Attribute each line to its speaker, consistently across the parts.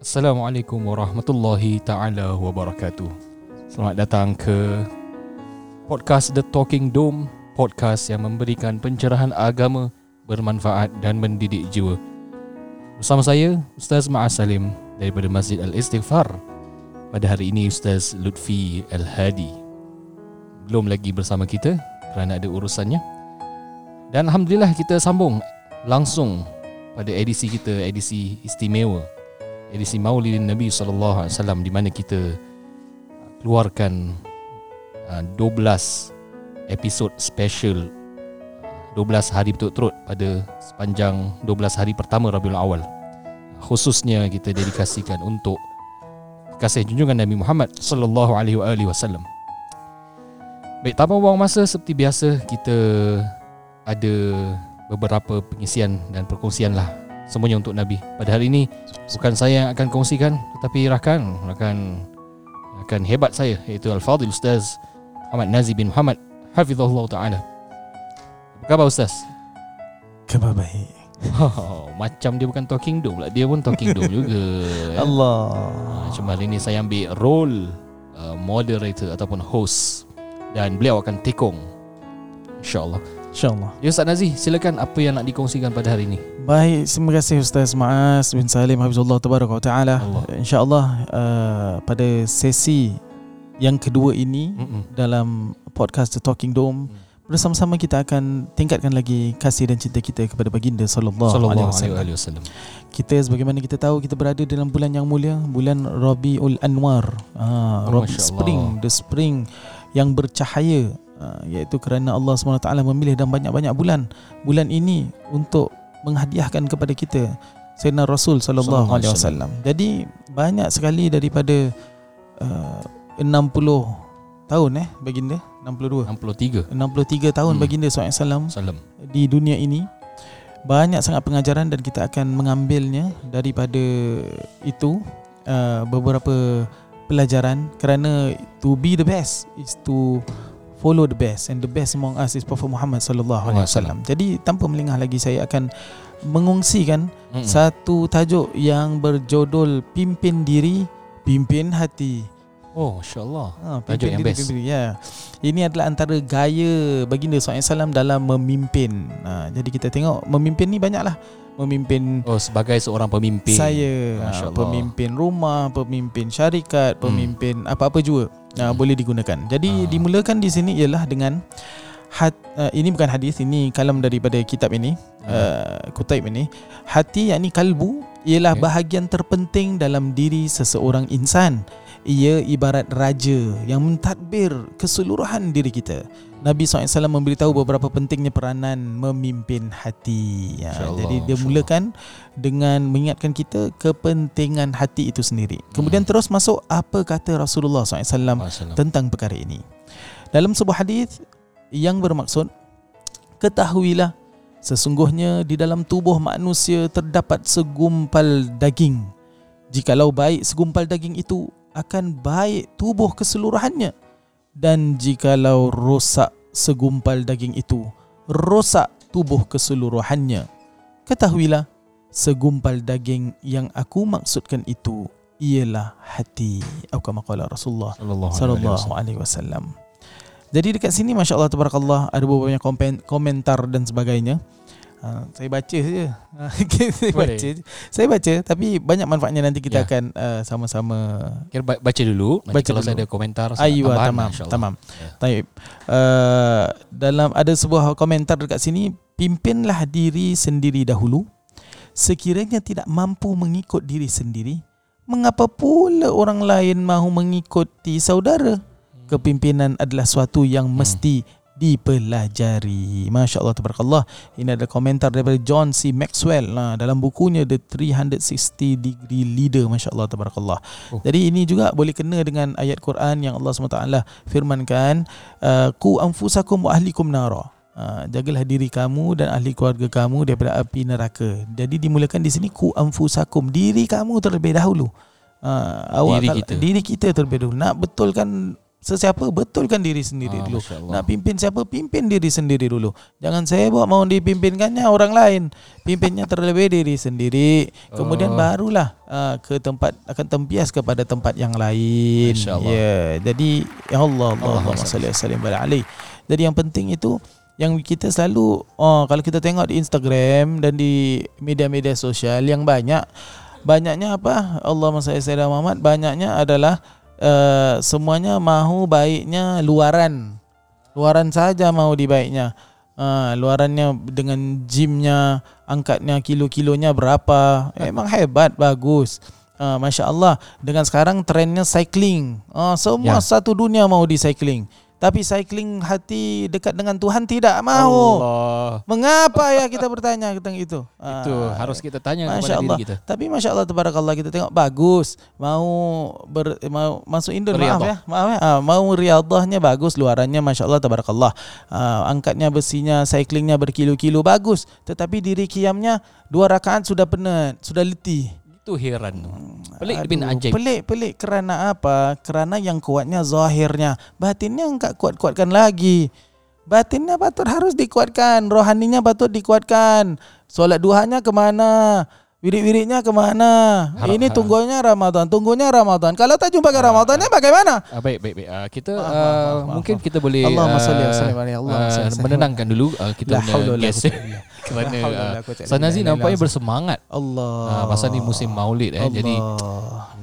Speaker 1: Assalamualaikum warahmatullahi taala wabarakatuh. Selamat datang ke podcast The Talking Dome, podcast yang memberikan pencerahan agama bermanfaat dan mendidik jiwa. Bersama saya Ustaz Ma'as Salim daripada Masjid Al-Istighfar. Pada hari ini Ustaz Lutfi Al-Hadi belum lagi bersama kita kerana ada urusannya. Dan alhamdulillah kita sambung langsung pada edisi kita edisi istimewa edisi Maulidin Nabi sallallahu alaihi wasallam di mana kita keluarkan uh, 12 episod special 12 hari berturut-turut pada sepanjang 12 hari pertama Rabiul Awal. Khususnya kita dedikasikan untuk kasih junjungan Nabi Muhammad sallallahu alaihi wasallam. Baik, tanpa buang masa seperti biasa kita ada beberapa pengisian dan perkongsian lah semuanya untuk Nabi. Pada hari ini bukan saya yang akan kongsikan tetapi rakan rakan rakan hebat saya iaitu Al-Fadhil Ustaz Muhammad Nazi bin Muhammad hafizahullah taala. Apa khabar Ustaz?
Speaker 2: Khabar baik.
Speaker 1: Oh, macam dia bukan talking dome pula. Dia pun talking dome juga. ya.
Speaker 2: Allah.
Speaker 1: Ah, Cuma hari ini saya ambil role uh, moderator ataupun host dan beliau akan tekong. InsyaAllah.
Speaker 2: InsyaAllah.
Speaker 1: Ya Ustaz Nazi, silakan apa yang nak dikongsikan pada hari ini.
Speaker 2: Baik, terima kasih Ustaz Ma'as bin Salim Hafizullah Tabaraka wa Ta'ala.
Speaker 1: Allah.
Speaker 2: InsyaAllah uh, pada sesi yang kedua ini
Speaker 1: Mm-mm.
Speaker 2: dalam podcast The Talking Dome bersama-sama kita akan tingkatkan lagi kasih dan cinta kita kepada baginda sallallahu, alaihi
Speaker 1: Sallallahu
Speaker 2: wasallam.
Speaker 1: alaihi wasallam.
Speaker 2: Kita sebagaimana kita tahu kita berada dalam bulan yang mulia, bulan Rabiul Anwar. Ah,
Speaker 1: Oh,
Speaker 2: Rabi spring, the spring yang bercahaya ah, iaitu kerana Allah SWT memilih dan banyak-banyak bulan. Bulan ini untuk menghadiahkan kepada kita Sayyidina Rasul sallallahu alaihi wasallam. Jadi banyak sekali daripada uh, 60 tahun eh baginda 62
Speaker 1: 63
Speaker 2: 63 tahun
Speaker 1: Hmm.
Speaker 2: baginda SAW
Speaker 1: Salam.
Speaker 2: di dunia ini banyak sangat pengajaran dan kita akan mengambilnya daripada itu uh, beberapa pelajaran kerana to be the best is to follow the best and the best among us is Prophet Muhammad sallallahu alaihi wasallam. Jadi tanpa melengah lagi saya akan mengongsikan
Speaker 1: Mm-mm.
Speaker 2: satu tajuk yang berjudul pimpin diri pimpin hati.
Speaker 1: Oh, insya-Allah.
Speaker 2: Ha,
Speaker 1: Tajuk yang best.
Speaker 2: pimpin diri. Ya. Ini adalah antara gaya baginda SAW dalam memimpin. Ha, jadi kita tengok memimpin ni banyaklah. Memimpin
Speaker 1: Oh, sebagai seorang pemimpin.
Speaker 2: saya,
Speaker 1: Allah.
Speaker 2: pemimpin rumah, pemimpin syarikat,
Speaker 1: Hmm.
Speaker 2: pemimpin apa-apa juga ha,
Speaker 1: Hmm.
Speaker 2: boleh digunakan. Jadi
Speaker 1: Ah.
Speaker 2: dimulakan di sini ialah dengan hat, uh, ini bukan hadis, ini kalam daripada kitab ini, uh, kutaib ini. Hati yakni kalbu ialah
Speaker 1: Okay.
Speaker 2: bahagian terpenting dalam diri seseorang insan. Ia ibarat raja yang mentadbir keseluruhan diri kita. Nabi SAW memberitahu beberapa pentingnya peranan memimpin hati. Ya, jadi dia mulakan dengan mengingatkan kita kepentingan hati itu sendiri. Kemudian terus masuk apa kata Rasulullah SAW
Speaker 1: Masalah.
Speaker 2: tentang perkara ini. Dalam sebuah hadis yang bermaksud ketahuilah sesungguhnya di dalam tubuh manusia terdapat segumpal daging. Jikalau baik segumpal daging itu akan baik tubuh keseluruhannya dan jikalau rosak segumpal daging itu rosak tubuh keseluruhannya. Ketahuilah segumpal daging yang aku maksudkan itu ialah hati. Atau kama qala Rasulullah
Speaker 1: Sallallahu alaihi wasallam.
Speaker 2: alaihi wasallam. Jadi dekat sini masya-Allah tabarakallah ada beberapa komen, komentar dan sebagainya. Ha, saya baca saja. Ha, saya
Speaker 1: Boleh.
Speaker 2: baca. je. Saya baca tapi banyak manfaatnya nanti kita
Speaker 1: Ya.
Speaker 2: akan uh, sama-sama
Speaker 1: Kira ba- baca dulu. Nanti
Speaker 2: Baca
Speaker 1: kalau
Speaker 2: dulu.
Speaker 1: saya ada komentar, saya
Speaker 2: Aywa
Speaker 1: tambahan,
Speaker 2: tamam tamam.
Speaker 1: Ya.
Speaker 2: Taib. Uh, dalam ada sebuah komentar dekat sini pimpinlah diri sendiri dahulu sekiranya tidak mampu mengikut diri sendiri mengapa pula orang lain mahu mengikuti saudara kepimpinan adalah suatu yang
Speaker 1: Hmm.
Speaker 2: Dipelajari. Masya Allah tabarakallah. Ini ada komentar daripada John C. Maxwell nah, dalam bukunya The 360 Degree Leader. Masya Allah tabarakallah.
Speaker 1: Oh.
Speaker 2: Jadi ini juga boleh kena dengan ayat Quran yang Allah SWT firmankan uh, ku anfusakum wa ahlikum nara. Uh, jagalah diri kamu dan ahli keluarga kamu daripada api neraka. Jadi dimulakan di sini ku anfusakum diri kamu terlebih dahulu. Uh, awak
Speaker 1: Diri kita.
Speaker 2: diri kita terlebih dahulu. Nak betulkan sesiapa betulkan diri sendiri
Speaker 1: Ah,
Speaker 2: dulu.
Speaker 1: Allah.
Speaker 2: Nak pimpin siapa? Pimpin diri sendiri dulu. Jangan sibuk mau dipimpinkannya orang lain. Pimpinnya terlebih diri sendiri. Kemudian
Speaker 1: Oh.
Speaker 2: barulah uh, ke tempat akan tempias kepada tempat yang lain.
Speaker 1: Allah.
Speaker 2: Ya, jadi ya Allah
Speaker 1: Allahumma
Speaker 2: Allahumma salli wa sallim. Jadi yang penting itu yang kita selalu oh kalau kita tengok di Instagram dan di media-media sosial yang banyak banyaknya apa Allahumma salli Muhammad banyaknya adalah uh, semuanya mahu baiknya luaran. Luaran saja mau di baiknya uh, luarannya dengan gymnya angkatnya kilo-kilonya berapa. Emang hebat bagus. Uh, masya Allah dengan sekarang trennya cycling. Uh, semua
Speaker 1: Ya.
Speaker 2: satu dunia mau di cycling tapi cycling hati dekat dengan Tuhan tidak mahu
Speaker 1: Allah.
Speaker 2: mengapa ya kita bertanya tentang itu
Speaker 1: Itu
Speaker 2: Ah,
Speaker 1: harus kita tanya
Speaker 2: Masya
Speaker 1: kepada
Speaker 2: Allah.
Speaker 1: diri kita.
Speaker 2: Tapi masya Allah tabarakallah kita tengok bagus. Mau ber, mau masuk Indon maaf ya. Maaf ya. Ah, mau riadahnya bagus, luarannya masya Allah tabarakallah. Ah, angkatnya besinya, cyclingnya berkilo-kilo bagus. Tetapi diri kiamnya dua rakaat sudah penat, sudah letih.
Speaker 1: Itu heran tu. Pelik
Speaker 2: Aduh,
Speaker 1: bin anjing.
Speaker 2: Pelik pelik kerana apa? Kerana yang kuatnya zahirnya, batinnya enggak kuat-kuatkan lagi. Batinnya patut harus dikuatkan, rohaninya patut dikuatkan. Solat duhanya kemana? Wirid-wiridnya kemana?
Speaker 1: Harap-
Speaker 2: Ini
Speaker 1: harap.
Speaker 2: tunggunya Ramadan, tunggunya Ramadan. Kalau tak jumpa ke Ramadannya bagaimana?
Speaker 1: Ah, baik baik baik. Ah, kita ah,
Speaker 2: maaf, maaf, maaf,
Speaker 1: mungkin
Speaker 2: maaf.
Speaker 1: kita boleh ah,
Speaker 2: ala Allah.
Speaker 1: ah,
Speaker 2: Salli wa sallim.
Speaker 1: menenangkan dulu ah, kita punya guest. Kerana ah, Sanazi nampaknya bersemangat.
Speaker 2: Allah.
Speaker 1: Ah, pasal ni musim Maulid eh.
Speaker 2: Allah.
Speaker 1: Jadi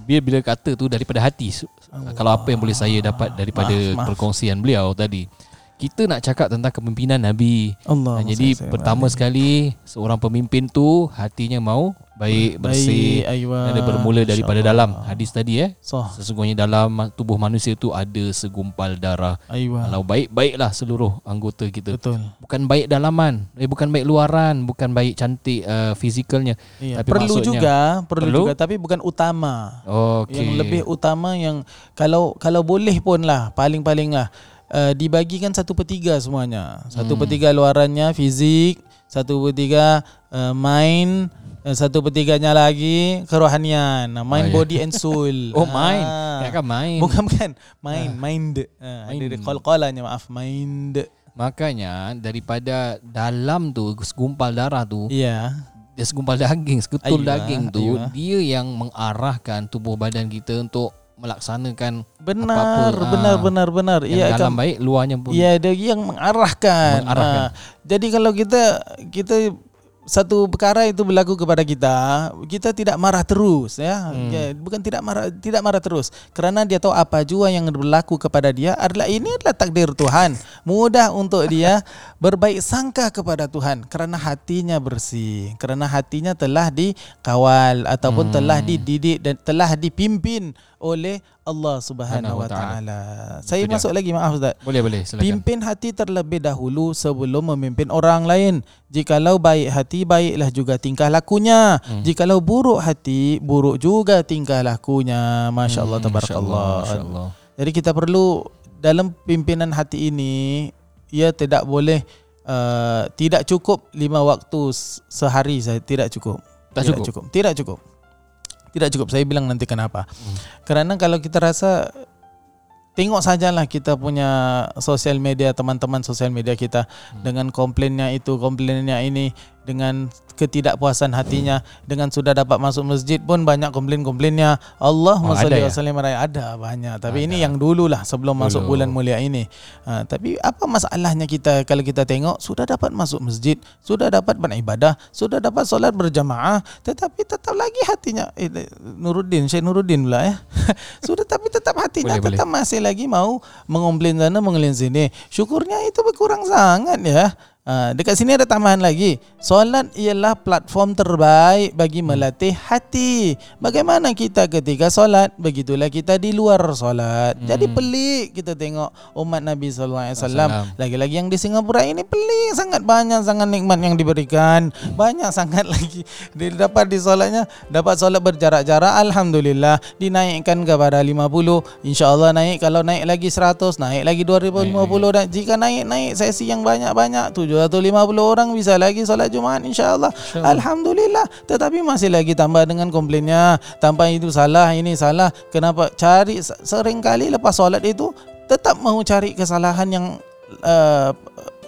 Speaker 1: dia bila kata tu daripada hati su- kalau apa yang boleh saya dapat daripada
Speaker 2: Maaf, maaf.
Speaker 1: perkongsian beliau tadi kita nak cakap tentang kepimpinan Nabi
Speaker 2: Allah.
Speaker 1: Ah, jadi pertama sekali seorang pemimpin tu hatinya mau baik bersih
Speaker 2: Baik, aywa.
Speaker 1: dan bermula daripada dalam hadis tadi eh
Speaker 2: Sah.
Speaker 1: sesungguhnya dalam tubuh manusia tu ada segumpal darah
Speaker 2: Aywa.
Speaker 1: kalau baik baiklah seluruh anggota kita
Speaker 2: Betul.
Speaker 1: bukan baik dalaman eh bukan baik luaran bukan baik cantik uh, fizikalnya
Speaker 2: Iya,
Speaker 1: Tapi
Speaker 2: perlu
Speaker 1: maksudnya-
Speaker 2: juga, perlu,
Speaker 1: Perlu?
Speaker 2: juga tapi bukan utama.
Speaker 1: okey
Speaker 2: Yang lebih utama yang kalau kalau boleh pun lah paling-paling lah uh, dibagikan satu per tiga semuanya. Satu
Speaker 1: Hmm.
Speaker 2: per tiga luarannya fizik, satu per tiga uh, mind, uh, satu per tiganya lagi kerohanian. Mind,
Speaker 1: Oh, ya.
Speaker 2: body and soul.
Speaker 1: oh
Speaker 2: Ah.
Speaker 1: ya kan main
Speaker 2: Bukan bukan mind, mind. Uh,
Speaker 1: Mind.
Speaker 2: Ada qalqalanya maaf, mind.
Speaker 1: makanya daripada dalam tu segumpal darah tu
Speaker 2: Iya.
Speaker 1: dia segumpal daging seketul
Speaker 2: Aywa,
Speaker 1: daging tu
Speaker 2: aywa.
Speaker 1: dia yang mengarahkan tubuh badan kita untuk melaksanakan
Speaker 2: Benar,
Speaker 1: Apa-apa,
Speaker 2: benar,
Speaker 1: ah.
Speaker 2: benar, benar.
Speaker 1: yang
Speaker 2: Iya,
Speaker 1: dalam
Speaker 2: Kak.
Speaker 1: baik luarnya pun
Speaker 2: Ya, dia yang mengarahkan.
Speaker 1: Mengarahkan.
Speaker 2: Ah, jadi kalau kita kita satu perkara itu berlaku kepada kita, kita tidak marah terus ya.
Speaker 1: Hmm.
Speaker 2: Bukan tidak marah tidak marah terus. Kerana dia tahu apa jua yang berlaku kepada dia adalah ini adalah takdir Tuhan. Mudah untuk dia berbaik sangka kepada Tuhan kerana hatinya bersih, kerana hatinya telah dikawal ataupun
Speaker 1: Hmm.
Speaker 2: telah dididik dan telah dipimpin oleh Allah Subhanahu wa taala. Saya
Speaker 1: dia.
Speaker 2: masuk lagi maaf Ustaz.
Speaker 1: boleh boleh silakan
Speaker 2: Pimpin hati terlebih dahulu sebelum memimpin orang lain. Jikalau baik hati, baiklah juga tingkah lakunya.
Speaker 1: Hmm.
Speaker 2: Jikalau buruk hati, buruk juga tingkah lakunya. Masya Allah,
Speaker 1: Hmm,
Speaker 2: tabarakallah.
Speaker 1: Masya Allah.
Speaker 2: Jadi kita perlu dalam pimpinan hati ini, ia tidak boleh uh, tidak cukup lima waktu sehari saya tidak cukup.
Speaker 1: Tak
Speaker 2: tidak
Speaker 1: cukup?
Speaker 2: cukup. Tidak cukup. Tidak cukup. Saya bilang nanti kenapa.
Speaker 1: Hmm.
Speaker 2: Kerana kalau kita rasa tengok sajalah kita punya sosial media teman-teman sosial media kita
Speaker 1: Hmm.
Speaker 2: dengan komplainnya itu, komplainnya ini, dengan ketidakpuasan hatinya, dengan sudah dapat masuk masjid pun banyak komplain-komplainnya. Allahumma
Speaker 1: Oh,
Speaker 2: salli
Speaker 1: ya?
Speaker 2: wa sallim ala ada banyak. Tapi
Speaker 1: Ada.
Speaker 2: ini yang dululah sebelum masuk bulan mulia ini. Ha, tapi apa masalahnya kita kalau kita tengok sudah dapat masuk masjid, sudah dapat beribadah, sudah dapat solat berjamaah, tetapi tetap lagi hatinya eh, Nuruddin, Syekh Nuruddin pula ya. sudah tapi tetap hatinya
Speaker 1: Boleh,
Speaker 2: tetap masih lagi mau mengomplain sana mengomplain sini. Syukurnya itu berkurang sangat ya. Uh, dekat sini ada tambahan lagi. Solat ialah platform terbaik bagi melatih hati. Bagaimana kita ketika solat, begitulah kita di luar solat.
Speaker 1: Hmm.
Speaker 2: Jadi pelik kita tengok umat Nabi sallallahu alaihi wasallam. Lagi-lagi yang di Singapura ini pelik sangat banyak sangat nikmat yang diberikan. Banyak sangat lagi dia dapat di solatnya, dapat solat berjarak-jarak alhamdulillah dinaikkan kepada 50. Insya-Allah naik kalau naik lagi 100, naik lagi 2050 dan jika naik-naik sesi yang banyak-banyak 750 orang bisa lagi solat Jumaat insya-Allah.
Speaker 1: InsyaAllah.
Speaker 2: Alhamdulillah. Tetapi masih lagi tambah dengan komplainnya, tanpa itu salah, ini salah. Kenapa cari sering kali lepas solat itu tetap mau cari kesalahan yang uh,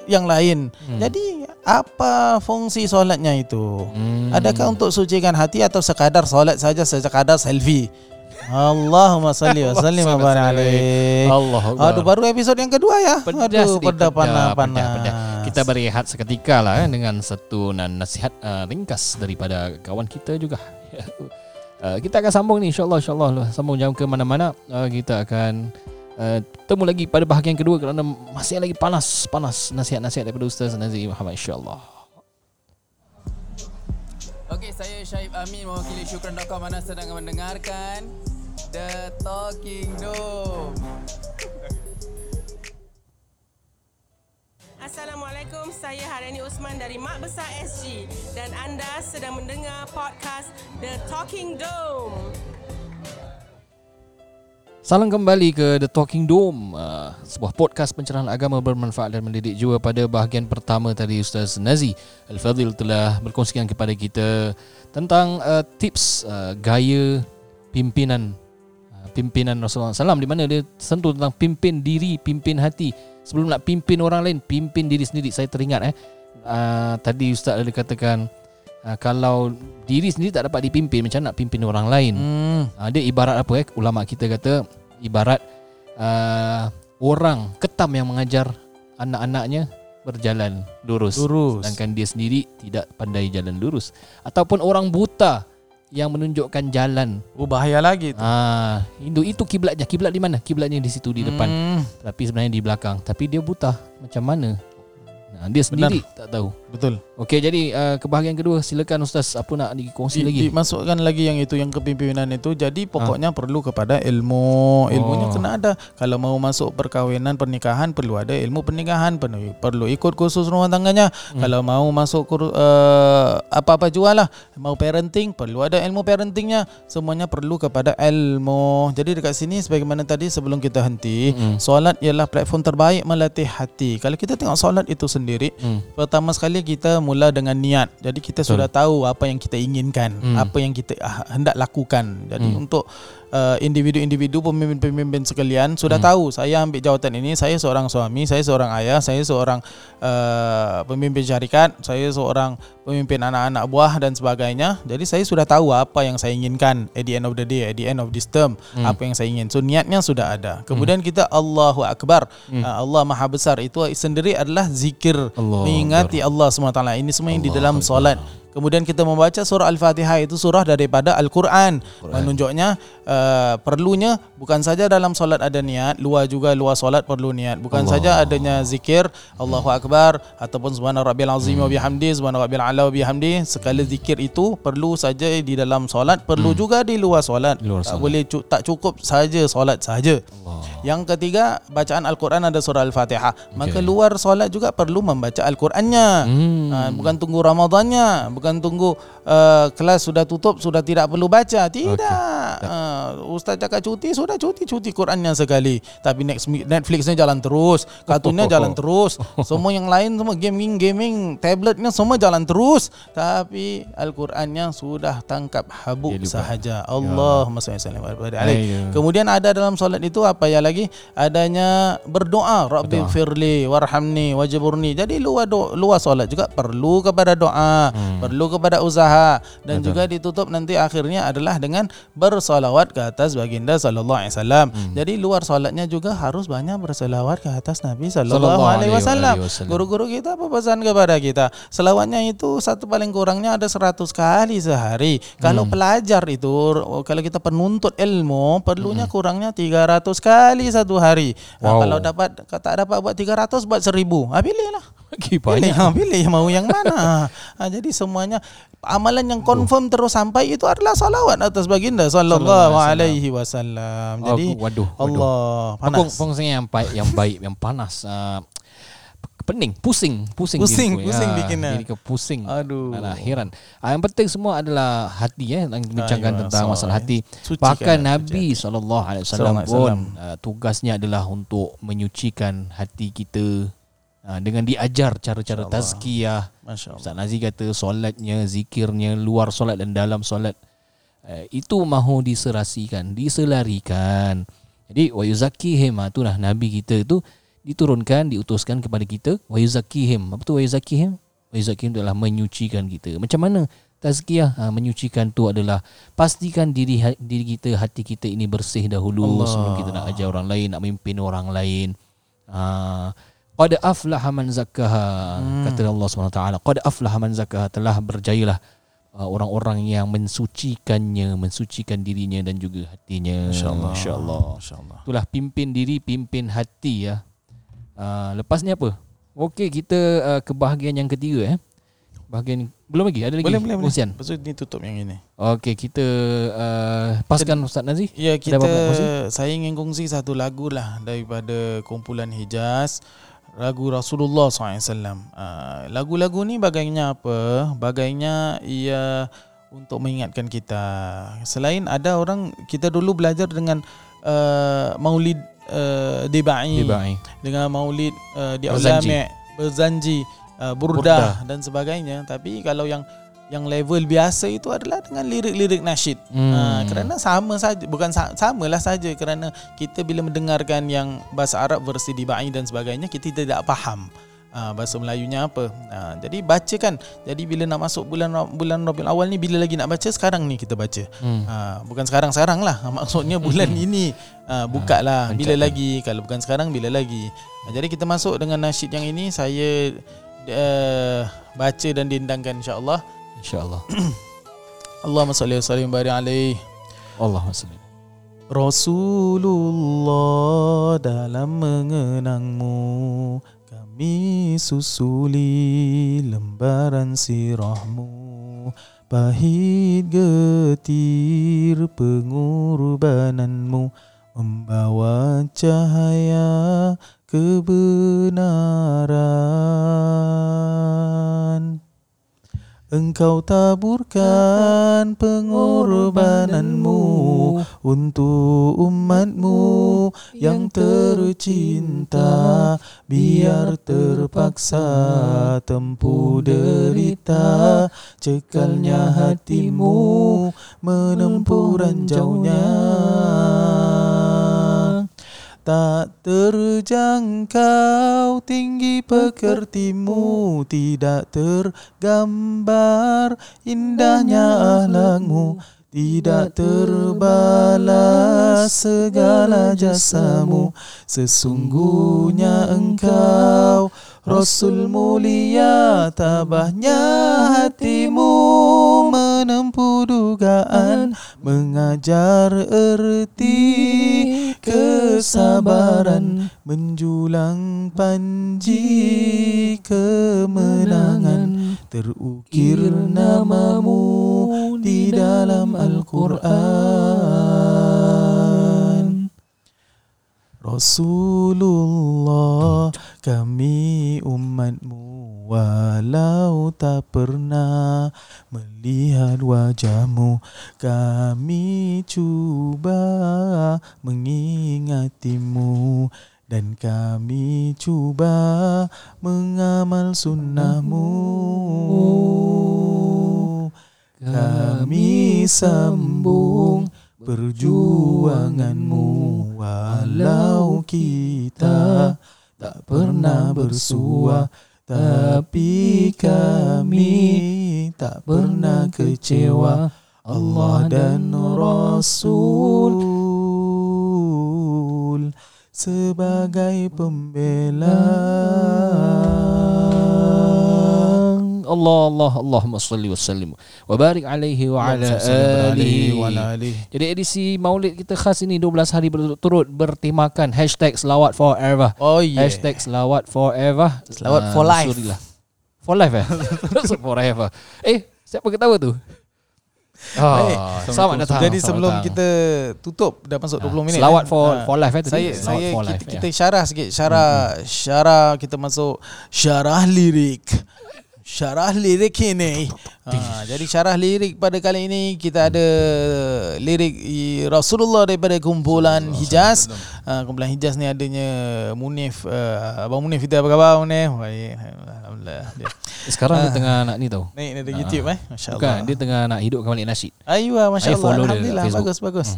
Speaker 2: yang lain.
Speaker 1: Hmm.
Speaker 2: Jadi apa fungsi solatnya itu?
Speaker 1: Hmm.
Speaker 2: Adakah untuk sucikan hati atau sekadar solat saja sekadar selfie? Allahumma salli wa sallim wa barik alaih.
Speaker 1: Allah
Speaker 2: Aduh baru episod yang kedua ya.
Speaker 1: Pedas
Speaker 2: Aduh pedas
Speaker 1: pedas,
Speaker 2: panas
Speaker 1: pedas,
Speaker 2: panas.
Speaker 1: Kita berehat seketika lah eh, dengan satu nasihat uh, ringkas daripada kawan kita juga. uh, kita akan sambung ni insyaAllah insyaAllah lah. sambung jam ke mana-mana uh, kita akan uh, temu lagi pada bahagian kedua kerana masih lagi panas panas nasihat-nasihat daripada Ustaz Nazir Muhammad insyaAllah.
Speaker 3: Okey, saya Syaib Amin mewakili Syukran.com mana sedang mendengarkan The Talking Dome.
Speaker 4: Assalamualaikum, saya Harani Usman dari Mak Besar SG dan anda sedang mendengar podcast The Talking Dome.
Speaker 1: Salam kembali ke The Talking Dome uh, Sebuah podcast pencerahan agama bermanfaat dan mendidik jiwa Pada bahagian pertama tadi Ustaz Nazi Al-Fadhil telah berkongsikan kepada kita Tentang uh, tips uh, gaya pimpinan uh, Pimpinan Rasulullah SAW Di mana dia sentuh tentang pimpin diri, pimpin hati Sebelum nak pimpin orang lain, pimpin diri sendiri Saya teringat eh uh, Tadi Ustaz ada katakan uh, Kalau diri sendiri tak dapat dipimpin Macam nak pimpin orang lain
Speaker 2: Hmm.
Speaker 1: Ha, dia ibarat apa eh? Ulama kita kata ibarat uh, orang ketam yang mengajar anak-anaknya berjalan lurus.
Speaker 2: Lurus.
Speaker 1: Sedangkan dia sendiri tidak pandai jalan lurus. Ataupun orang buta yang menunjukkan jalan.
Speaker 2: Oh bahaya lagi tu.
Speaker 1: Ah, itu itu kiblatnya. Kiblat di mana? Kiblatnya di situ di depan.
Speaker 2: Hmm,
Speaker 1: Tapi sebenarnya di belakang. Tapi dia buta. Macam mana? Nah, dia sendiri tak tahu.
Speaker 2: betul.
Speaker 1: Okey, jadi uh, ke bahagian kedua silakan ustaz apa nak dikongsi
Speaker 2: Di,
Speaker 1: lagi?
Speaker 2: dimasukkan lagi yang itu yang kepimpinan itu. Jadi pokoknya perlu kepada ilmu. Ilmunya
Speaker 1: Oh.
Speaker 2: kena ada. Kalau mau masuk perkahwinan pernikahan perlu ada ilmu pernikahan, perlu perlu ikut kursus rumah tangganya.
Speaker 1: Hmm.
Speaker 2: Kalau mau masuk kur, uh, apa-apa jual lah, mau parenting perlu ada ilmu parentingnya. Semuanya perlu kepada ilmu. Jadi dekat sini sebagaimana tadi sebelum kita henti,
Speaker 1: Mm-mm.
Speaker 2: solat ialah platform terbaik melatih hati. Kalau kita tengok solat itu sendiri,
Speaker 1: Hmm.
Speaker 2: Pertama sekali kita mula dengan niat. Jadi kita
Speaker 1: Betul.
Speaker 2: sudah tahu apa yang kita inginkan,
Speaker 1: Hmm.
Speaker 2: apa yang kita ah, hendak lakukan. Jadi
Speaker 1: Hmm.
Speaker 2: untuk uh, individu-individu pemimpin-pemimpin sekalian sudah
Speaker 1: Hmm.
Speaker 2: tahu saya ambil jawatan ini, saya seorang suami, saya seorang ayah, saya seorang uh, pemimpin syarikat, saya seorang pemimpin anak-anak buah dan sebagainya. Jadi saya sudah tahu apa yang saya inginkan at the end of the day, at the end of this term,
Speaker 1: Hmm.
Speaker 2: apa yang saya ingin. So niatnya sudah ada. Kemudian kita Allahu Akbar.
Speaker 1: Hmm.
Speaker 2: Uh, Allah Maha Besar itu sendiri adalah zikir
Speaker 1: Allah
Speaker 2: mengingati Allah SWT Ini semua yang di
Speaker 1: Allah
Speaker 2: dalam
Speaker 1: Akbar.
Speaker 2: solat Kemudian kita membaca surah Al-Fatihah itu surah daripada Al-Quran
Speaker 1: Quran.
Speaker 2: Menunjuknya uh, perlunya bukan saja dalam solat ada niat Luar juga luar solat perlu niat Bukan
Speaker 1: Allah.
Speaker 2: saja adanya zikir Allahu Akbar Ataupun Subhana Rabbil Azim wa bihamdi Subhana Rabbil Ala wa bihamdi Sekali zikir itu perlu saja di dalam solat Perlu juga di luar solat
Speaker 1: Luar solat.
Speaker 2: Tak boleh cu- tak cukup saja solat saja
Speaker 1: Allah.
Speaker 2: yang ketiga, bacaan Al-Quran ada surah Al-Fatihah. Maka luar solat juga perlu membaca Al-Qurannya.
Speaker 1: Hmm.
Speaker 2: Ha, bukan tunggu Ramadannya, bukan tunggu uh, kelas sudah tutup sudah tidak perlu baca. Tidak. Uh, Ustaz cakap cuti sudah cuti cuti Qurannya sekali. Tapi next Netflixnya jalan terus, kartunnya jalan terus. Semua yang lain semua gaming gaming tabletnya semua jalan terus. Tapi Al-Qurannya sudah tangkap habuk
Speaker 1: lupa.
Speaker 2: sahaja. Allahumma salli wa sallim alaihi.
Speaker 1: Ayo.
Speaker 2: Kemudian ada dalam solat itu apa ya lagi? Adanya berdoa, Rabbi firli warhamni wajburni. Jadi luar do, luar solat juga perlu kepada doa,
Speaker 1: Hmm.
Speaker 2: Perlu kepada usaha dan
Speaker 1: Betul.
Speaker 2: juga ditutup nanti akhirnya adalah dengan bersolawat ke atas baginda sallallahu alaihi wasallam.
Speaker 1: Hmm.
Speaker 2: Jadi luar solatnya juga harus banyak bersolawat ke atas Nabi
Speaker 1: Sallallahu
Speaker 2: alaihi wasallam. Guru-guru kita apa pesan kepada kita? Selawatnya itu satu paling kurangnya ada 100 kali sehari. Kalau
Speaker 1: Hmm.
Speaker 2: pelajar itu kalau kita penuntut ilmu perlunya kurangnya 300 kali satu hari. Nah,
Speaker 1: Wow.
Speaker 2: kalau dapat tak dapat buat 300 buat 1000. Ha pilihlah.
Speaker 1: Lagi
Speaker 2: Pilih,
Speaker 1: banyak.
Speaker 2: ha, pilih mau yang mana. ha, jadi semuanya amalan yang confirm terus sampai itu adalah salawat atas baginda sallallahu alaihi wasallam. Jadi
Speaker 1: Oh, waduh, waduh.
Speaker 2: Allah
Speaker 1: Pengkong,
Speaker 2: panas.
Speaker 1: pengkongsian yang baik, yang baik, yang panas. Uh, pening, pusing, pusing,
Speaker 2: Pusing,
Speaker 1: diriku.
Speaker 2: pusing
Speaker 1: Ya,
Speaker 2: bikinnya.
Speaker 1: Diri ke pusing.
Speaker 2: Aduh.
Speaker 1: Alah, heran. Ah, yang penting semua adalah hati ya, yang bincangkan
Speaker 2: Ayuh,
Speaker 1: tentang masalah hati.
Speaker 2: Sucikan
Speaker 1: Bahkan
Speaker 2: hati.
Speaker 1: Nabi sallallahu alaihi wasallam pun uh, tugasnya adalah untuk menyucikan hati kita uh, dengan diajar cara-cara tazkiyah. Ustaz Nazi kata solatnya, zikirnya, luar solat dan dalam solat uh, itu mahu diserasikan, diselarikan. Jadi wa yuzakihim ha, itulah nabi kita tu diturunkan diutuskan kepada kita wa yuzakihim. Apa tu wa yuzakihim? Wa yuzakihim adalah menyucikan kita. Macam mana tazkiyah ha, menyucikan tu adalah pastikan diri ha- diri kita hati kita ini bersih dahulu
Speaker 2: Allah.
Speaker 1: sebelum kita nak ajar orang lain nak memimpin orang lain. Ha, qad aflaha man zakkaha
Speaker 2: Hmm.
Speaker 1: kata Allah SWT qad aflaha man zakkaha telah berjayalah uh, orang-orang yang mensucikannya mensucikan dirinya dan juga hatinya.
Speaker 2: InsyaAllah
Speaker 1: insyaallah
Speaker 2: InsyaAllah
Speaker 1: itulah pimpin diri pimpin hati ya. Uh, lepas ni apa? Okey kita uh, ke bahagian yang ketiga eh. Bahagian belum lagi ada lagi?
Speaker 2: Boleh boleh boleh.
Speaker 1: Kongsian
Speaker 2: Lepas tu ni tutup yang ini.
Speaker 1: Okey kita uh, paskan Ustaz Nazri.
Speaker 2: Ya kita? Saya ingin kongsi satu lagu lah Daripada kumpulan Hijaz Lagu Rasulullah SAW uh, Lagu-lagu ni bagainya apa? Bagainya ia Untuk mengingatkan kita. Selain ada orang Kita dulu belajar dengan uh, Maulid uh, Dibai.
Speaker 1: Dibai.
Speaker 2: Dengan maulid uh, Di
Speaker 1: Berzanji.
Speaker 2: Ulama Berzanji uh, burdah,
Speaker 1: Burdah.
Speaker 2: dan sebagainya. Tapi kalau yang yang level biasa itu adalah dengan lirik-lirik nasyid.
Speaker 1: Hmm.
Speaker 2: Ha, kerana sama saja bukan sa- samalah saja kerana kita bila mendengarkan yang bahasa Arab versi dibai dan sebagainya kita tidak faham ha, bahasa Melayunya apa. Ha, jadi bacakan. Jadi bila nak masuk bulan bulan Rabiul Awal ni bila lagi nak baca sekarang ni kita baca.
Speaker 1: Hmm.
Speaker 2: Ha, bukan sekarang-sekarang lah Ha, Maksudnya bulan ini ha, Buka lah Bila
Speaker 1: Pencatkan.
Speaker 2: lagi Kalau bukan sekarang Bila lagi ha, Jadi kita masuk dengan nasyid yang ini Saya uh, Baca dan diendangkan insyaAllah
Speaker 1: insyaallah.
Speaker 2: Allahumma salli wa sallim barik alaih.
Speaker 1: Allahumma salli.
Speaker 2: Rasulullah dalam mengenangmu Kami susuli lembaran sirahmu. Pahit getir pengorbananmu Membawa cahaya kebenaran Engkau taburkan pengorbananmu untuk umatmu yang tercinta. biar terpaksa tempuh derita. cekalnya hatimu menempuh ranjaunya Tak terjangkau tinggi pekertimu Tidak tergambar indahnya ahlakmu Tidak terbalas segala jasamu. Sesungguhnya engkau Rasul mulia tabahnya hatimu Menempuh dugaan Mengajar erti kesabaran Menjulang panji kemenangan. Terukir namamu di dalam Al-Quran. Rasulullah kami umatmu Walau tak pernah melihat wajahmu Kami cuba mengingatimu. Dan kami cuba mengamal sunnahmu. Kami sambung perjuanganmu. Walau kita tak pernah bersua Tapi kami tak pernah kecewa Allah dan Rasul. Sebagai pembela
Speaker 1: Allah Allah Allahumma salli wa sallim wa barik alaihi wa ala alihi
Speaker 2: wa ala alihi
Speaker 1: Jadi edisi Maulid kita khas ini 12 hari berturut-turut bertemakan hashtag selawat forever.
Speaker 2: Oh yeah
Speaker 1: Hashtag selawat forever.
Speaker 2: Selawat
Speaker 1: Ah,
Speaker 2: for life.
Speaker 1: surilah. For life eh? forever. Eh, siapa ketawa tu? Ah, selamat datang.
Speaker 2: Jadi sebelum
Speaker 1: datang.
Speaker 2: kita tutup dah masuk 20 minit.
Speaker 1: Selawat
Speaker 2: eh.
Speaker 1: for
Speaker 2: Ah.
Speaker 1: for life eh tadi.
Speaker 2: Saya
Speaker 1: Selawat
Speaker 2: saya
Speaker 1: for
Speaker 2: kita,
Speaker 1: life,
Speaker 2: kita
Speaker 1: ya.
Speaker 2: syarah sikit syarah syarah kita masuk syarah lirik. Syarah lirik ini. Ha, jadi syarah lirik pada kali ini kita ada lirik Rasulullah daripada kumpulan Hijaz. Ha, kumpulan Hijaz ni adanya Munif uh, Abang Munif kita apa khabar Munif? Baik. Alhamdulillah. Dia
Speaker 1: Sekarang dia
Speaker 2: Ah.
Speaker 1: tengah nak ni tau.
Speaker 2: naik dari YouTube eh. Masya-Allah.
Speaker 1: Bukan, dia tengah nak hidupkan balik nasyid.
Speaker 2: Ayuh, masya
Speaker 1: I
Speaker 2: Allah.
Speaker 1: follow dia
Speaker 2: Alhamdulillah, bagus bagus.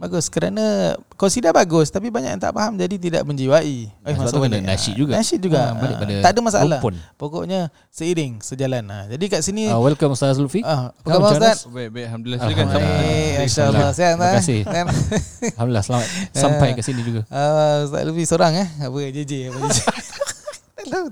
Speaker 2: Bagus kerana Qasidah bagus Tapi banyak yang tak faham Jadi tidak menjiwai
Speaker 1: Ah, sebab tu kena nasyid juga.
Speaker 2: Nasyid juga
Speaker 1: Ah, balik pada
Speaker 2: Tak ada masalah
Speaker 1: rukun.
Speaker 2: Pokoknya Seiring Sejalan ha. Jadi kat sini
Speaker 1: Uh, welcome Ustaz Zulfi.
Speaker 2: ah, Apa khabar? Ustaz?
Speaker 5: Baik, baik. Alhamdulillah. Silakan.
Speaker 1: Alhamdulillah.
Speaker 2: Baik Masya Allah
Speaker 1: Alhamdulillah.
Speaker 2: Sihat
Speaker 1: Terima kasih. Alhamdulillah selamat sampai ke sini juga.
Speaker 2: Ah, Ustaz Lufi seorang eh Apa JJ Apa JJ Tahu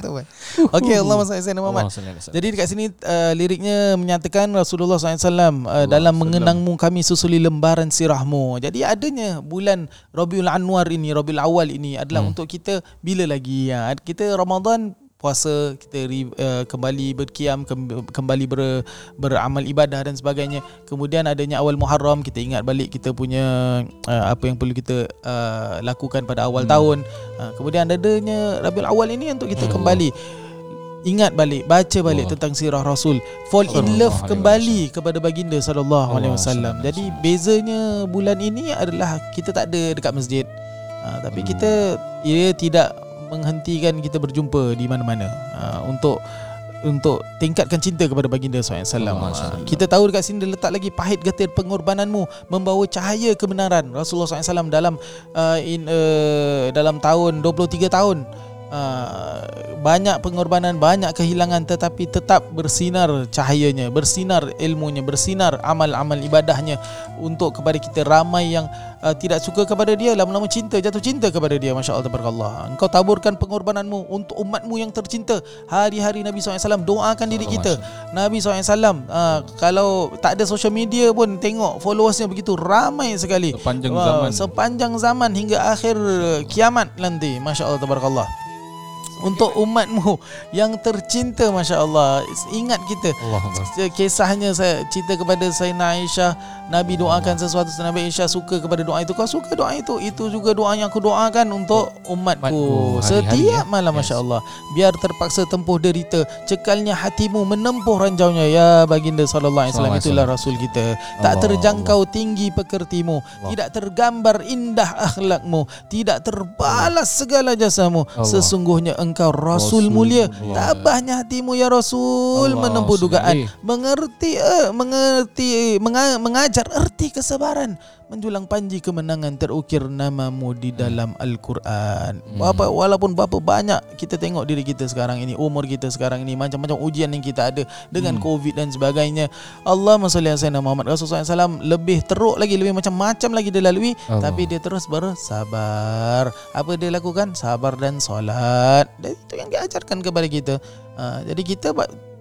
Speaker 2: Okey Allah Masya Allah Muhammad
Speaker 1: Allah.
Speaker 2: Jadi dekat sini uh, liriknya menyatakan Rasulullah SAW uh, dalam mengenangmu kami susuli lembaran sirahmu. Jadi adanya bulan Rabiul Anwar ini, Rabiul Awal ini adalah hmm. untuk kita bila lagi ya. Kita Ramadan puasa kita uh, kembali berkiam kem, kembali ber, beramal ibadah dan sebagainya kemudian adanya awal Muharram kita ingat balik kita punya uh, apa yang perlu kita uh, lakukan pada awal hmm. tahun uh, kemudian adanya Rabiul Awal ini untuk kita
Speaker 1: Hmm.
Speaker 2: kembali ingat balik baca balik
Speaker 1: Allah.
Speaker 2: tentang sirah Rasul fall in
Speaker 1: Sallallahu
Speaker 2: love
Speaker 1: alaihi
Speaker 2: kembali kepada baginda sallallahu alaihi
Speaker 1: Allah
Speaker 2: wasallam jadi bezanya bulan ini adalah kita tak ada dekat masjid uh, tapi
Speaker 1: Hmm.
Speaker 2: kita ia tidak menghentikan kita berjumpa di mana-mana. Uh, untuk untuk tingkatkan cinta kepada baginda SAW
Speaker 1: Allah
Speaker 2: Kita tahu dekat sini dia letak lagi pahit getir pengorbananmu membawa cahaya kebenaran. Rasulullah SAW dalam uh, in uh, dalam tahun 23 tahun uh, banyak pengorbanan banyak kehilangan tetapi tetap bersinar cahayanya bersinar ilmunya bersinar amal-amal ibadahnya untuk kepada kita ramai yang uh, tidak suka kepada dia lama-lama cinta jatuh cinta kepada dia. masya-Allah tabarakallah. Engkau taburkan pengorbananmu untuk umatmu yang tercinta. Hari-hari Nabi SAW doakan diri kita. Nabi SAW uh, kalau tak ada social media pun tengok followersnya begitu ramai sekali.
Speaker 5: Sepanjang zaman.
Speaker 2: sepanjang zaman hingga akhir kiamat nanti. masya-Allah tabarakallah untuk umatmu yang tercinta masya-Allah. Ingat kita.
Speaker 1: Allah
Speaker 2: kisahnya saya cerita kepada Sayyidina Aisyah. Nabi doakan sesuatu Nabi Aisyah suka kepada doa itu. Kau suka doa itu? Itu juga doa yang aku doakan untuk umatku. Setiap
Speaker 1: ya.
Speaker 2: malam
Speaker 1: Yes.
Speaker 2: masya-Allah. Biar terpaksa tempuh derita. Cekalnya hatimu menempuh ranjaunya. Ya baginda sallallahu alaihi wasallam itulah rasul kita. tak
Speaker 1: Allah,
Speaker 2: terjangkau tinggi pekertimu. Tidak tergambar indah akhlakmu. Tidak terbalas segala jasamu.
Speaker 1: Allah.
Speaker 2: sesungguhnya engkau rasul
Speaker 1: Rasul.
Speaker 2: mulia. Tabahnya hatimu ya rasul
Speaker 1: Allah
Speaker 2: menempuh dugaan. Mengerti eh, mengerti menga, mengajar erti kesabaran menjulang panji kemenangan terukir namamu di dalam Al-Quran. Apa walaupun berapa banyak kita tengok diri kita sekarang ini, umur kita sekarang ini, macam-macam ujian yang kita ada dengan
Speaker 1: Hmm.
Speaker 2: COVID dan sebagainya. Allah salli ala sayyidina Muhammad Rasulullah SAW lebih teruk lagi, lebih macam-macam lagi dia lalui,
Speaker 1: Allah.
Speaker 2: tapi dia terus bersabar. Apa dia lakukan? Sabar dan solat. Dan itu yang diajarkan kepada kita. Ha, jadi kita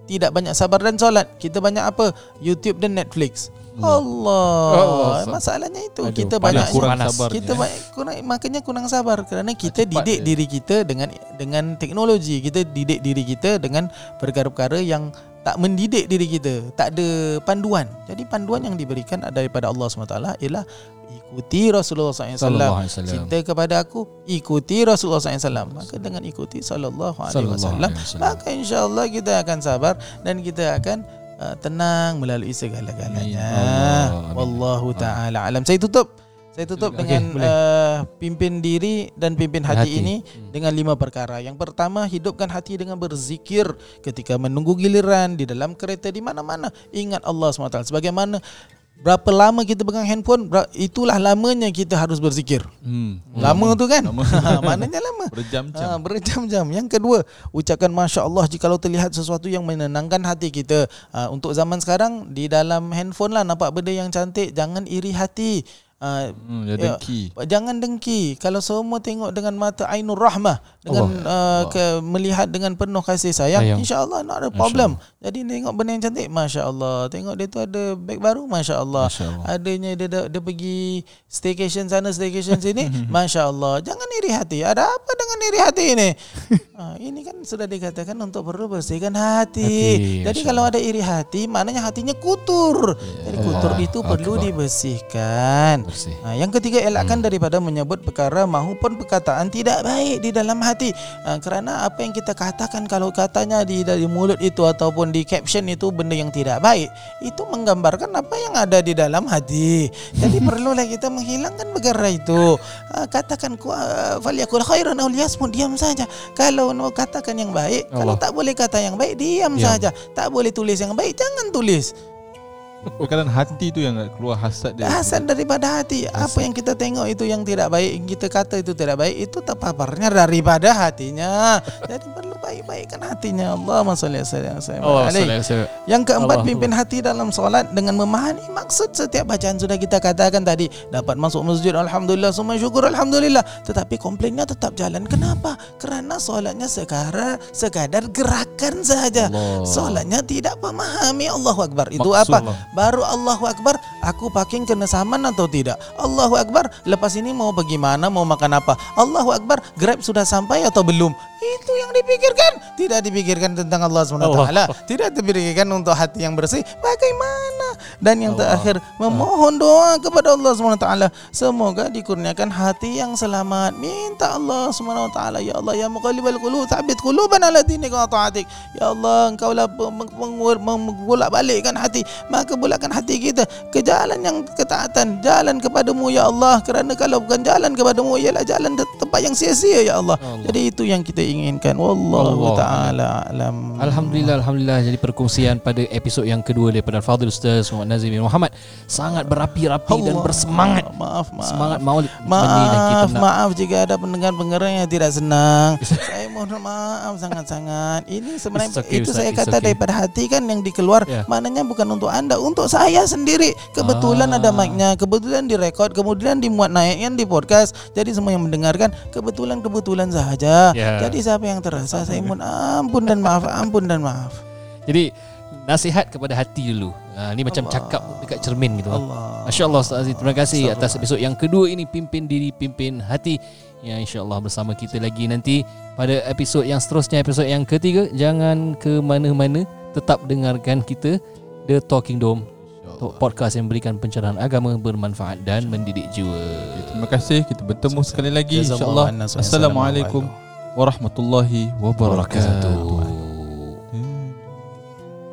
Speaker 2: tidak banyak sabar dan solat. Kita banyak apa? YouTube dan Netflix. Allah.
Speaker 1: Allah.
Speaker 2: Masalahnya itu
Speaker 1: Aduh,
Speaker 2: kita
Speaker 1: panas,
Speaker 2: banyak
Speaker 1: kurang
Speaker 5: panas.
Speaker 1: sabar.
Speaker 2: kita banyak, kurang, makanya kurang sabar kerana kita
Speaker 5: Cepat
Speaker 2: didik
Speaker 5: je.
Speaker 2: diri kita dengan dengan teknologi. Kita didik diri kita dengan perkara-perkara yang tak mendidik diri kita, tak ada panduan. Jadi panduan yang diberikan daripada Allah SWT ialah ikuti Rasulullah SAW.
Speaker 1: Sallallahu alaihi wasallam.
Speaker 2: Cinta kepada aku, ikuti Rasulullah SAW. Maka dengan ikuti Sallallahu Alaihi
Speaker 1: Sallallahu
Speaker 2: Wasallam,
Speaker 1: alaihi wasallam.
Speaker 2: maka insya-Allah kita akan sabar dan kita akan uh, tenang melalui segala-galanya.
Speaker 1: Allah. Amin.
Speaker 2: Wallahu taala alam. Saya tutup saya tutup
Speaker 1: Okey,
Speaker 2: dengan
Speaker 1: boleh.
Speaker 2: uh, pimpin diri dan pimpin hati,
Speaker 1: Hati.
Speaker 2: ini dengan lima perkara. Yang pertama, hidupkan hati dengan berzikir ketika menunggu giliran di dalam kereta di mana-mana. Ingat Allah SWT. Sebagaimana berapa lama kita pegang handphone, itulah lamanya kita harus berzikir.
Speaker 5: Hmm.
Speaker 2: Lama tu kan?
Speaker 5: Lama.
Speaker 2: Maknanya lama.
Speaker 5: Berjam-jam.
Speaker 2: Ha, berjam-jam. Yang kedua, ucapkan Masya Allah jikalau terlihat sesuatu yang menenangkan hati kita. Ha, untuk zaman sekarang, di dalam handphone lah nampak benda yang cantik, jangan iri hati. Ha,
Speaker 5: Hmm,
Speaker 2: Ya.
Speaker 5: dengki.
Speaker 2: Jangan dengki. Kalau semua tengok dengan mata ainur rahmah, dengan uh, ke, melihat dengan penuh kasih sayang,
Speaker 1: Sayang.
Speaker 2: insya-Allah not ada problem. Jadi tengok benda yang cantik, masya-Allah. Tengok dia tu ada beg baru, masya-Allah.
Speaker 1: Masya Allah.
Speaker 2: Adanya dia, dia, dia pergi staycation sana, staycation sini, masya-Allah. Jangan iri hati. Ada apa dengan iri hati ini? ha, ini kan sudah dikatakan untuk perlu bersihkan hati.
Speaker 1: Hati,
Speaker 2: Jadi
Speaker 1: Masya
Speaker 2: kalau ada iri hati, maknanya hatinya kutur. Jadi kutur
Speaker 1: Allah
Speaker 2: itu perlu
Speaker 1: Akbar.
Speaker 2: dibersihkan.
Speaker 1: Bersih.
Speaker 2: Ha, yang ketiga elakkan daripada menyebut perkara maupun perkataan tidak baik di dalam hati. Ha, kerana apa yang kita katakan kalau katanya di dari mulut itu ataupun di caption itu benda yang tidak baik, itu menggambarkan apa yang ada di dalam hati. Jadi perlulah kita menghilangkan perkara itu. Ha, katakan ku uh, falyakul khairan aw liyasmut diam saja. Kalau mau katakan yang baik, kalau
Speaker 1: Allah.
Speaker 2: tak boleh kata yang baik diam
Speaker 1: Diam.
Speaker 2: saja. Tak boleh tulis yang baik jangan tulis.
Speaker 5: Kadang hati tu yang keluar hasad dia.
Speaker 2: Hasad daripada hati Apa yang kita tengok itu yang tidak baik Yang kita kata itu tidak baik Itu terpaparnya daripada hatinya Jadi perlu baik-baikkan hatinya Allah saya
Speaker 1: Allah
Speaker 2: Yang keempat
Speaker 1: Allah.
Speaker 2: pimpin hati dalam solat Dengan memahami maksud setiap bacaan Sudah kita katakan tadi Dapat masuk masjid Alhamdulillah Semua syukur Alhamdulillah Tetapi komplainnya tetap jalan Kenapa? Kerana solatnya sekarang Sekadar gerakan saja
Speaker 1: Allah.
Speaker 2: Solatnya tidak memahami Allahu Akbar Itu
Speaker 1: Maksud
Speaker 2: apa?
Speaker 1: Allah.
Speaker 2: Baru Allahu Akbar Aku parking kena saman atau tidak? Allahu Akbar Lepas ini mau pergi mana Mau makan apa? Allahu Akbar Grab sudah sampai atau belum? Itu yang dipikirkan. Tidak dipikirkan tentang Allah SWT
Speaker 1: Allah.
Speaker 2: Tidak dipikirkan untuk hati yang bersih. Bagaimana Dan yang
Speaker 1: Allah.
Speaker 2: terakhir Memohon doa kepada Allah SWT Semoga dikurniakan hati yang selamat. Minta Allah SWT Ya Allah Ya muqallibal qulub Thabit quluban ala dinika wa ta'atik. Ya Allah Engkau lah mengbolak balikkan hati Maka bolakkan hati kita Ke jalan yang ketaatan Jalan kepadamu Ya Allah. Kerana kalau bukan jalan kepadamu Ialah jalan te- tempat yang sia-sia Ya Allah.
Speaker 1: Allah.
Speaker 2: Jadi itu yang kita inginkan. Wallahu
Speaker 1: Allah.
Speaker 2: ta'ala alam.
Speaker 1: Alhamdulillah Alhamdulillah. Jadi perkongsian pada episod yang kedua Daripada Fadil Ustaz Muhammad Nazim bin Muhammad Sangat berapi-rapi dan
Speaker 2: Allah.
Speaker 1: bersemangat
Speaker 2: Maaf maaf
Speaker 1: Semangat maulid dan kita
Speaker 2: Maaf, maaf jika ada pendengar-pendengar yang tidak senang. saya mohon maaf sangat-sangat. Ini sebenarnya
Speaker 1: It's okay,
Speaker 2: itu
Speaker 1: Ustaz,
Speaker 2: saya
Speaker 1: it's
Speaker 2: kata
Speaker 1: okay.
Speaker 2: daripada hati kan yang dikeluar.
Speaker 1: Yeah.
Speaker 2: Maknanya bukan untuk anda, untuk saya sendiri. Kebetulan
Speaker 1: Ah.
Speaker 2: ada mic-nya, kebetulan direkod, kemudian dimuat naik kan di podcast. Jadi semua yang mendengarkan kebetulan-kebetulan saja.
Speaker 1: Yeah.
Speaker 2: Jadi siapa yang terasa saya mohon ampun dan maaf, ampun dan maaf.
Speaker 1: Jadi Nasihat kepada hati dulu. Ha, Ni macam
Speaker 2: Allah.
Speaker 1: cakap dekat cermin gitu.
Speaker 2: Allah.
Speaker 1: Masya Allah Ustaz Aziz. Terima kasih atas episod yang kedua ini Pimpin diri, pimpin hati. Ya insya Allah bersama kita lagi nanti Pada episod yang seterusnya Episod yang ketiga. Jangan ke mana-mana Tetap dengarkan kita The Talking Dome. Podcast yang memberikan pencerahan agama Bermanfaat dan mendidik jiwa.
Speaker 5: Terima kasih. Kita bertemu sekali lagi insya-Allah.
Speaker 2: annas wa
Speaker 5: Assalamualaikum warahmatullahi.
Speaker 1: Wabarakatuh